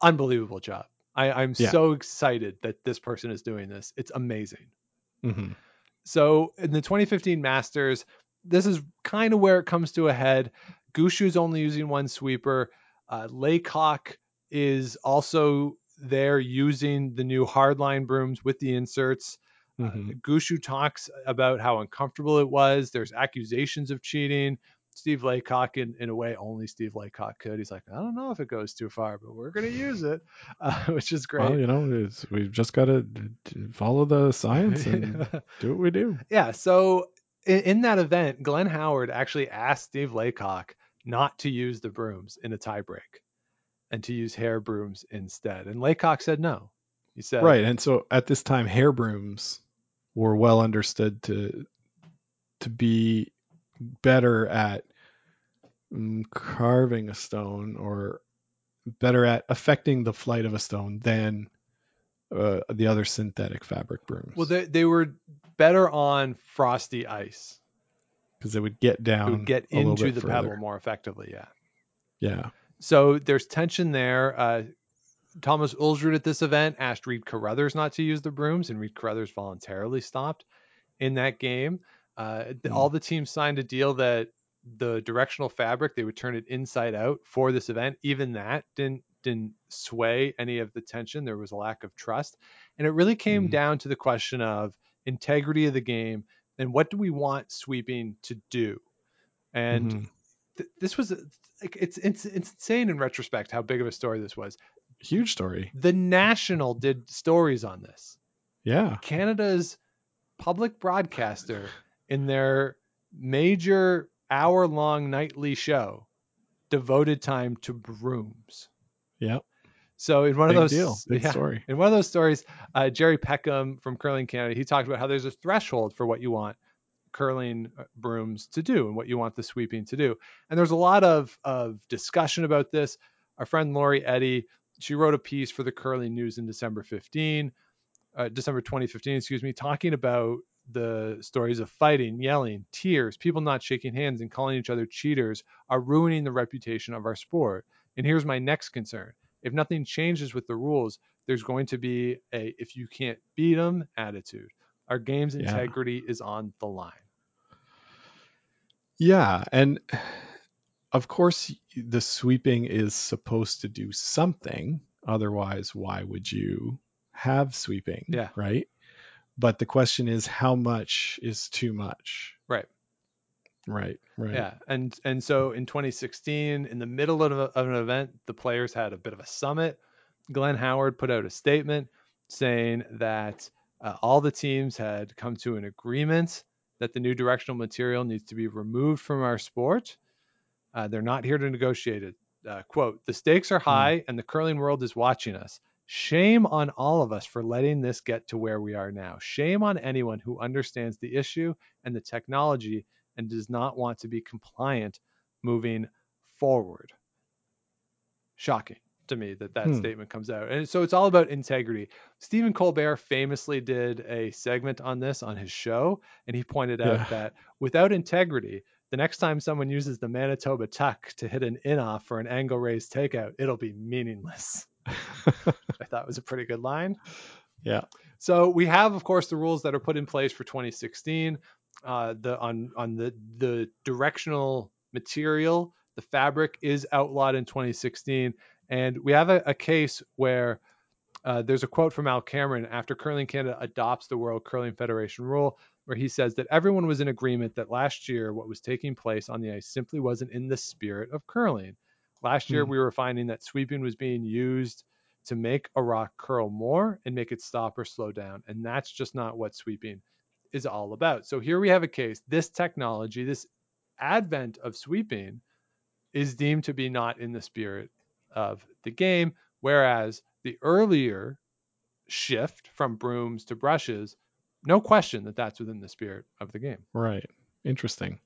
unbelievable job. I, I'm Yeah. so excited that this person is doing this. It's amazing. hmm So in the 2015 Masters, this is kind of where it comes to a head. Gushue's only using one sweeper. Uh, Laycock is also there using the new hardline brooms with the inserts. hmm Gushue talks about how uncomfortable it was. There's accusations of cheating. Steve Laycock, in, in a way, only Steve Laycock could. He's like, I don't know if it goes too far, but we're going to use it, [LAUGHS] uh, which is great. Well, you know, it's, we've just got to follow the science and [LAUGHS] do what we do. yeah. So in, in that event, Glenn Howard actually asked Steve Laycock not to use the brooms in a tiebreak and to use hair brooms instead. And Laycock said no. He said, Right. And so at this time, hair brooms were well understood to to be better at mm, carving a stone or better at affecting the flight of a stone than uh, the other synthetic fabric brooms. Well, they, they were better on frosty ice. because it would get It down would get into the further. pebble more effectively. Yeah. Yeah. So there's tension there. Uh, Thomas Ulsrud at this event asked Reid Carruthers not to use the brooms, and Reid Carruthers voluntarily stopped in that game. Uh, Hmm. All the teams signed a deal that the directional fabric they would turn it inside out for this event. Even that didn't didn't sway any of the tension. There was a lack of trust, and it really came Mhm. down to the question of integrity of the game and what do we want sweeping to do. And Mhm. Th- this was like it's, it's it's insane in retrospect how big of a story this was. huge story. The National did stories on this. Yeah. Canada's public broadcaster in their major hour-long nightly show devoted time to brooms. Yeah. So in one Big of those deal. Big yeah, story. in one of those stories, uh, Gerry Peckham from Curling Canada, he talked about how there's a threshold for what you want curling uh, brooms to do and what you want the sweeping to do. And there's a lot of of discussion about this. Our friend Lori Eddy, she wrote a piece for the Curling News in December 15, uh, December 2015, excuse me, talking about the stories of fighting, yelling, tears, people not shaking hands and calling each other cheaters are ruining the reputation of our sport. And here's my next concern. If nothing changes with the rules, there's going to be a if you can't beat them attitude. Our game's Yeah. integrity is on the line. Yeah. And of course, the sweeping is supposed to do something. Otherwise, why would you have sweeping? Yeah. Right. But the question is, how much is too much? Right. Right. Right. Yeah, and and so in 2016, in the middle of, a, of an event, the players had a bit of a summit. Glenn Howard put out a statement saying that uh, all the teams had come to an agreement that the new directional material needs to be removed from our sport. Uh, they're not here to negotiate it. Uh, quote: The stakes are high, mm. and the curling world is watching us. Shame on all of us for letting this get to where we are now. Shame on anyone who understands the issue and the technology and does not want to be compliant moving forward. Shocking to me that that hmm. statement comes out. And so it's all about integrity. Stephen Colbert famously did a segment on this on his show, and he pointed out yeah. that without integrity, the next time someone uses the Manitoba tuck to hit an in off for an angle raised takeout, it'll be meaningless. [LAUGHS] I thought was a pretty good line. Yeah. So we have, of course, the rules that are put in place for 2016. Uh, the on on the the directional material, the fabric is outlawed in 2016, and we have a, a case where uh, there's a quote from Al Cameron after Curling Canada adopts the World Curling Federation rule, where he says that everyone was in agreement that last year what was taking place on the ice simply wasn't in the spirit of curling. Last year, mm we were finding that sweeping was being used to make a rock curl more and make it stop or slow down. And that's just not what sweeping is all about. So here we have a case. This technology, this advent of sweeping, is deemed to be not in the spirit of the game, whereas the earlier shift from brooms to brushes, no question that that's within the spirit of the game. Right. Interesting.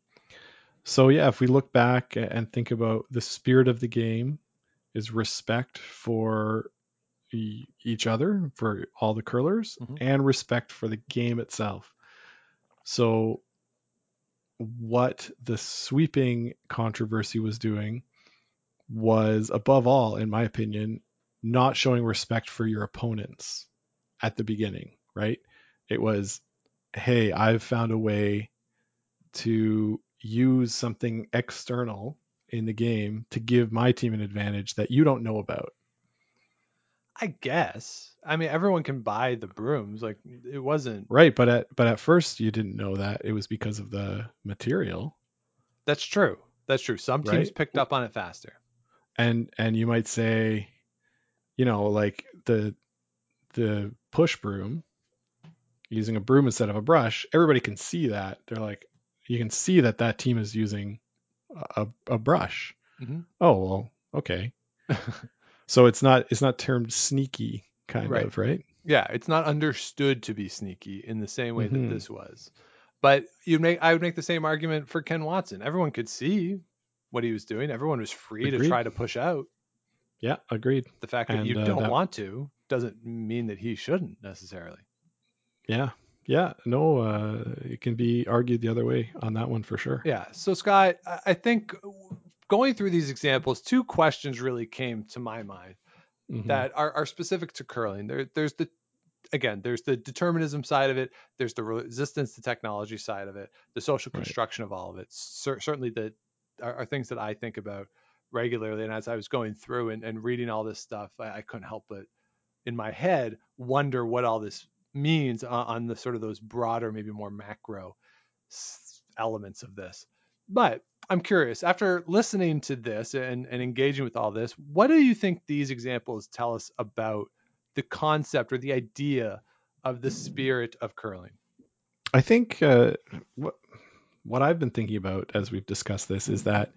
So yeah, if we look back and think about the spirit of the game is respect for each other for all the curlers mm-hmm. and respect for the game itself. So what the sweeping controversy was doing was above all in my opinion not showing respect for your opponents at the beginning, right? It was hey, I've found a way to use something external in the game to give my team an advantage that you don't know about. I guess. I mean, everyone can buy the brooms. Like it wasn't right, but at but at first you didn't know that it was because of the material. That's true. That's true. Some teams right? picked up on it faster. And and you might say, you know, like the the push broom using a broom instead of a brush. Everybody can see that. They're like, you can see that that team is using a, a brush. Mm-hmm. Oh well, okay. [LAUGHS] so it's not it's not termed sneaky kind right. of right. Yeah, it's not understood to be sneaky in the same way mm-hmm. that this was. But you make I would make the same argument for Ken Watson. Everyone could see what he was doing. Everyone was free agreed. to try to push out. Yeah, agreed. The fact that and, you uh, don't that... want to doesn't mean that he shouldn't necessarily. Yeah, yeah, no, uh, it can be argued the other way on that one for sure. Yeah. So, Scott, I think going through these examples, two questions really came to my mind mm-hmm. that are, are specific to curling. There, there's the again, there's the determinism side of it. There's the resistance to technology side of it. The social construction right. of all of it. C- certainly, the are, are, things that I think about regularly. And as I was going through and, and reading all this stuff, I, I couldn't help but in my head wonder what all this means on, on the sort of those broader, maybe more macro elements of this. But I'm curious, after listening to this and, and engaging with all this, what do you think these examples tell us about the concept or the idea of the spirit of curling? I think uh, what what I've been thinking about as we've discussed this is that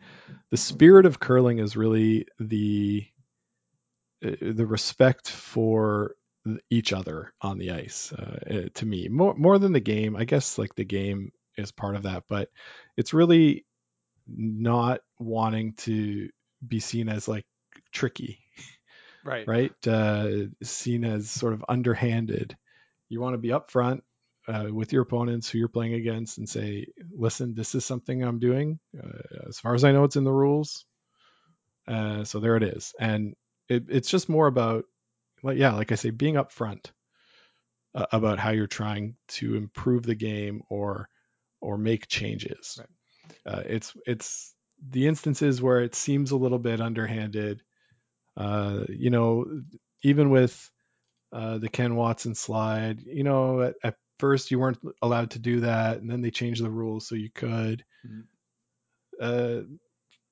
the spirit of curling is really the uh, the respect for each other on the ice. Uh, eh, to me, more more than the game, I guess. Like the game is part of that, but it's really not wanting to be seen as like tricky, right? Right? Uh, seen as sort of underhanded. You want to be upfront uh, with your opponents who you're playing against and say, "Listen, this is something I'm doing. Uh, as far as I know, it's in the rules. Uh, so there it is." And it, it's just more about like yeah, like I say, being upfront uh, about how you're trying to improve the game or or make changes. Right. Uh, it's it's the instances where it seems a little bit underhanded. Uh, you know, even with uh, the Ken Watson slide, you know, at, at, first you weren't allowed to do that, and then they changed the rules so you could. Mm-hmm. uh,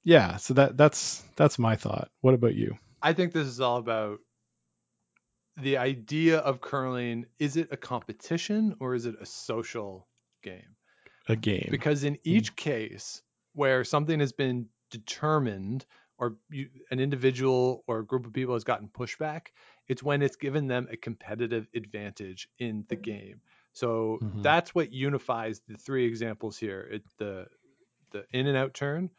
yeah. So that that's that's my thought. What about you? I think this is all about the idea of curling. Is it a competition or is it a social game? A game. Because in each case where something has been determined or you, an individual or a group of people has gotten pushback, it's when it's given them a competitive advantage in the game. So Mhm. that's what unifies the three examples here: it, the the in and out turn,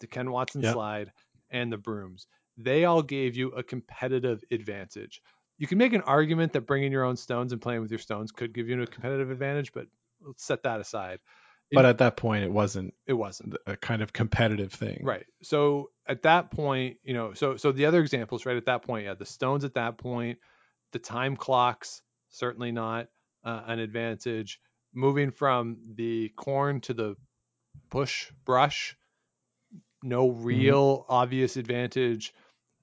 the Ken Watson Yep. slide, and the brooms. They all gave you a competitive advantage. You can make an argument that bringing your own stones and playing with your stones could give you a competitive advantage, but let's set that aside. but at that point, it wasn't It wasn't. a kind of competitive thing. Right. So at that point, you know, so so the other examples, right? At that point, yeah, the stones at that point, the time clocks certainly not uh, an advantage. Moving from the corn to the push brush, no real obvious advantage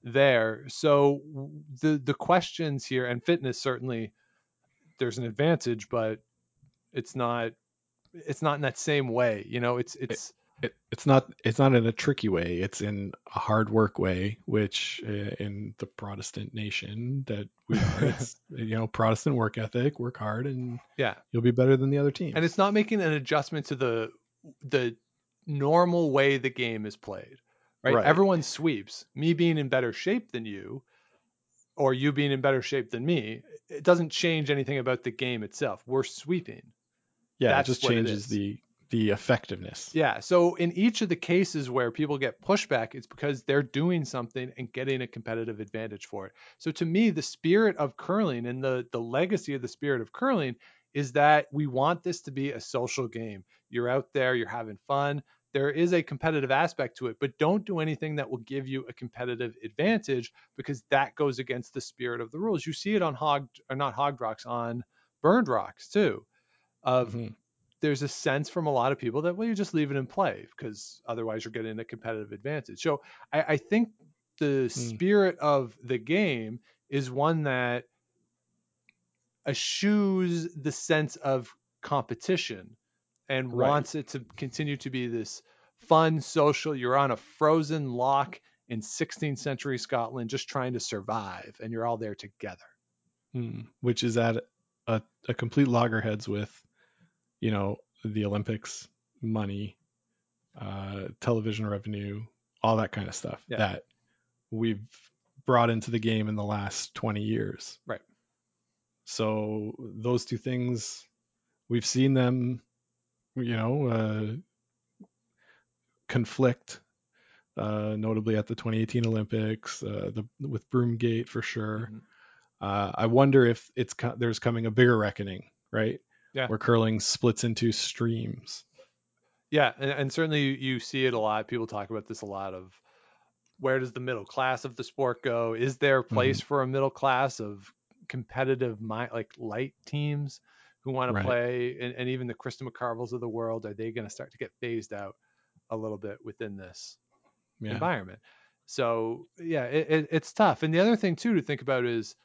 there. So the the questions here and fitness certainly there's an advantage, but it's not it's not in that same way. You know, it's it's It, it's not it's not in a tricky way. It's in a hard work way, which uh, in the Protestant nation that we are, [LAUGHS] it's you know Protestant work ethic, work hard, and yeah. you'll be better than the other team. and it's not making an adjustment to the the normal way the game is played right, Right. everyone sweeps me being in better shape than you or you being in better shape than me it doesn't change anything about the game itself we're sweeping yeah, it just what it changes the the effectiveness. yeah so in each of the cases where people get pushback it's because they're doing something and getting a competitive advantage for it so to me the spirit of curling and the the legacy of the spirit of curling is that we want this to be a social game you're out there you're having fun there is a competitive aspect to it but don't do anything that will give you a competitive advantage because that goes against the spirit of the rules you see it on hog or not hog rocks on burned rocks too of Mhm. There's a sense from a lot of people that well you just leave it in play because otherwise you're getting a competitive advantage so i, I think the spirit of the game is one that eschews the sense of competition and Right. wants it to continue to be this fun social you're on a frozen loch in 16th century scotland just trying to survive and you're all there together Hmm. Which is at a, a complete loggerheads with, you know, the Olympics, money, uh, television revenue, all that kind of stuff Yeah. that we've brought into the game in the last 20 years. Right. So those two things, we've seen them, you know, uh, conflict. Uh, notably at the 2018 Olympics, uh, the with Broomgate for sure. Mhm. Uh, I wonder if it's co- there's coming a bigger reckoning, right? Yeah. Where curling splits into streams. Yeah, and, and certainly you, you see it a lot. People talk about this a lot of where does the middle class of the sport go? Is there a mm-hmm. place for a middle class of competitive like light teams who want to Right. play and, and even the Krista McCarvilles of the world, are they going to start to get phased out a little bit within this Yeah. environment? So yeah, it, it, it's tough. And the other thing too to think about is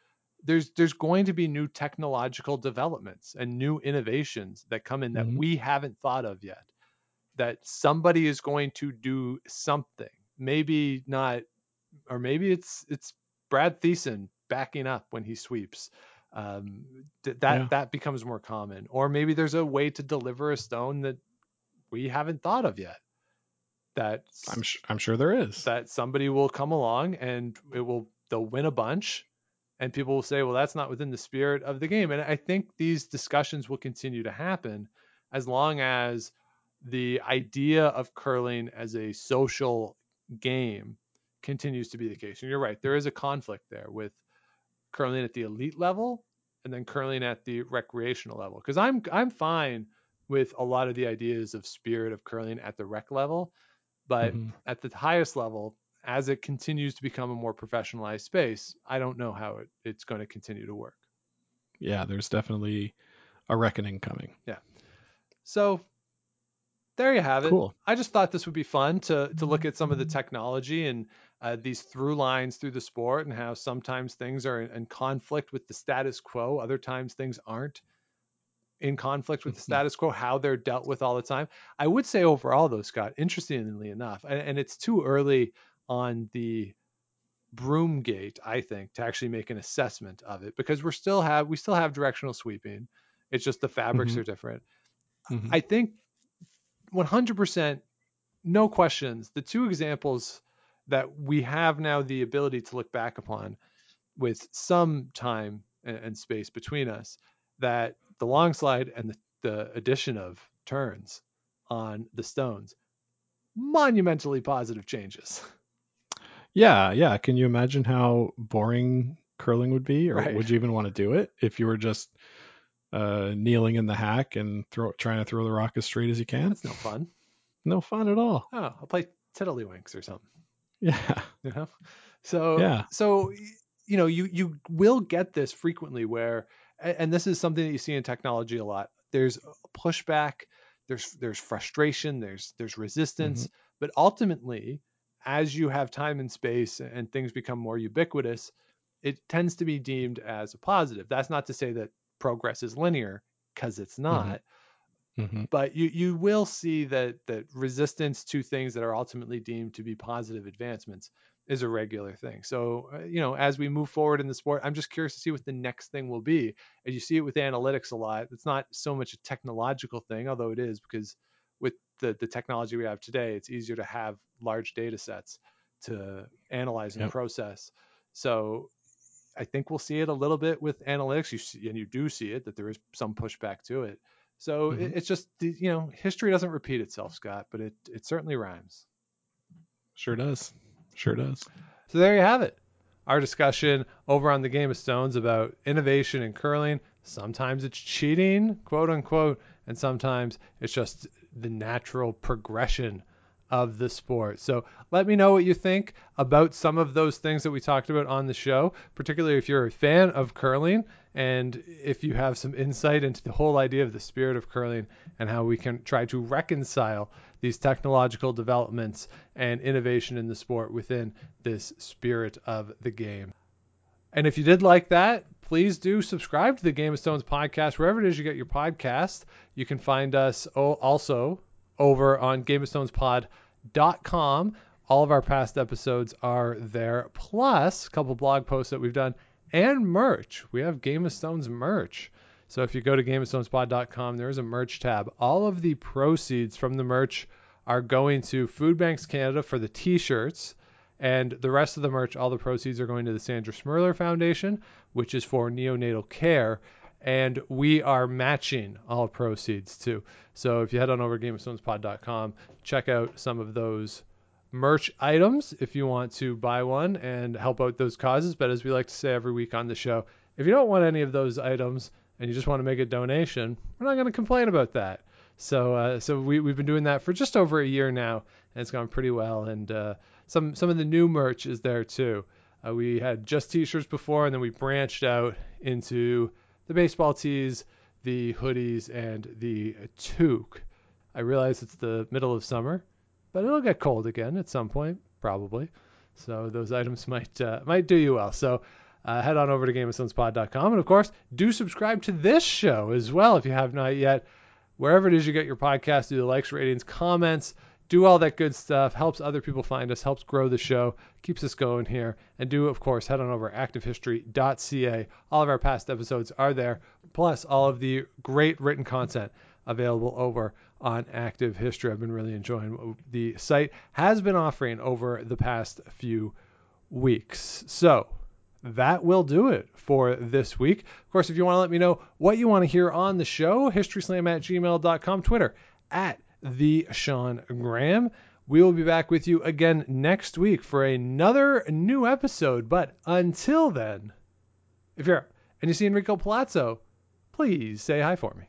there's there's going to be new technological developments and new innovations that come in that Mhm. we haven't thought of yet that somebody is going to do something maybe not or maybe it's it's brad Thiessen backing up when he sweeps um, th- that Yeah. that becomes more common or maybe there's a way to deliver a stone that we haven't thought of yet that I'm sh- I'm sure there is. that somebody will come along and it will they'll win a bunch and people will say well that's not within the spirit of the game. And i think these discussions will continue to happen as long as the idea of curling as a social game continues to be the case. And you're right there is a conflict there with curling at the elite level and then curling at the recreational level. Because i'm i'm fine with a lot of the ideas of spirit of curling at the rec level but Mhm. at the highest level as it continues to become a more professionalized space i don't know how it, it's going to continue to work Yeah, there's definitely a reckoning coming. Yeah. So there you have it Cool. i just thought this would be fun to to look at some of the technology and uh, these through lines through the sport and how sometimes things are in, in conflict with the status quo other times things aren't in conflict with the Mhm. status quo, how they're dealt with all the time. I would say overall, though, Scott, interestingly enough, and, and it's too early on the Broomgate, I think, to actually make an assessment of it because we're still have we still have directional sweeping. It's just the fabrics Mhm. are different. Mhm. I think 100%, no questions. The two examples that we have now the ability to look back upon with some time and, and space between us, that the long slide and the, the addition of turns on the stones, monumentally positive changes. [LAUGHS] Yeah, yeah. Can you imagine how boring curling would be, or Right. would you even want to do it if you were just uh, kneeling in the hack and throw trying to throw the rock as straight as you can? That's no fun. No fun at all. Oh, I'll play Tiddlywinks or something. Yeah. [LAUGHS] you know so Yeah. so y- you know you you will get this frequently where a- and this is something that you see in technology a lot there's pushback there's there's frustration there's there's resistance but ultimately as you have time and space and things become more ubiquitous it tends to be deemed as a positive that's not to say that progress is linear because it's not hmm but you you will see that that resistance to things that are ultimately deemed to be positive advancements is a regular thing. So uh, you know, as we move forward in the sport, I'm just curious to see what the next thing will be. And you see it with analytics a lot. It's not so much a technological thing, although it is because the the technology we have today, it's easier to have large data sets to analyze and Yep. process. So I think we'll see it a little bit with analytics. You see, and you do see it that there is some pushback to it. So it, Mhm. it's just you know history doesn't repeat itself, Scott, but it it certainly rhymes. Sure does. Sure does. So there you have it. Our discussion over on the Game of Stones about innovation in curling. Sometimes it's cheating, quote unquote, and sometimes it's just the natural progression of the sport. So let me know what you think about some of those things that we talked about on the show, particularly if you're a fan of curling and if you have some insight into the whole idea of the spirit of curling and how we can try to reconcile these technological developments and innovation in the sport within this spirit of the game. And if you did like that, please do subscribe to the Game of Stones podcast wherever it is you get your podcast. You can find us also over on GameofStonesPod.com. All of our past episodes are there, plus a couple blog posts that we've done and merch. We have Game of Stones merch. So if you go to GameofStonesPod.com, there is a merch tab. All of the proceeds from the merch are going to Food Banks Canada for the t-shirts. And the rest of the merch, all the proceeds are going to the Sandra Schmirler Foundation, which is for neonatal care. And we are matching all proceeds too. So if you head on over to GameOfStonesPod.com, check out some of those merch items if you want to buy one and help out those causes. But as we like to say every week on the show, if you don't want any of those items and you just want to make a donation, we're not going to complain about that. So, uh, so we, we've been doing that for just over a year now, and it's gone pretty well. And uh, some some of the new merch is there too. Uh, we had just t-shirts before, and then we branched out into the baseball tees, the hoodies, and the toque. I realize it's the middle of summer, but it'll get cold again at some point, probably. So those items might uh, might do you well. So uh, head on over to GameOfStonesPod.com, and of course, do subscribe to this show as well if you have not yet. Wherever it is you get your podcast, do the likes, ratings, comments, do all that good stuff. Helps other people find us, helps grow the show, keeps us going here. And do, of course, head on over activehistory.ca. All of our past episodes are there, plus all of the great written content available over on Active History. I've been really enjoying what the site has been offering over the past few weeks. So that will do it for this week. Of course, if you want to let me know what you want to hear on the show, historyslam at gmail.com, Twitter at the Sean Graham. We will be back with you again next week for another new episode. But until then, if you're and you see Enrico Palazzo, please say hi for me.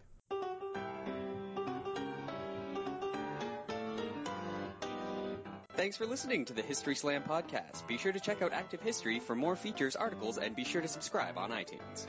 Thanks for listening to the History Slam podcast. Be sure to check out Active History for more features, articles, and be sure to subscribe on iTunes.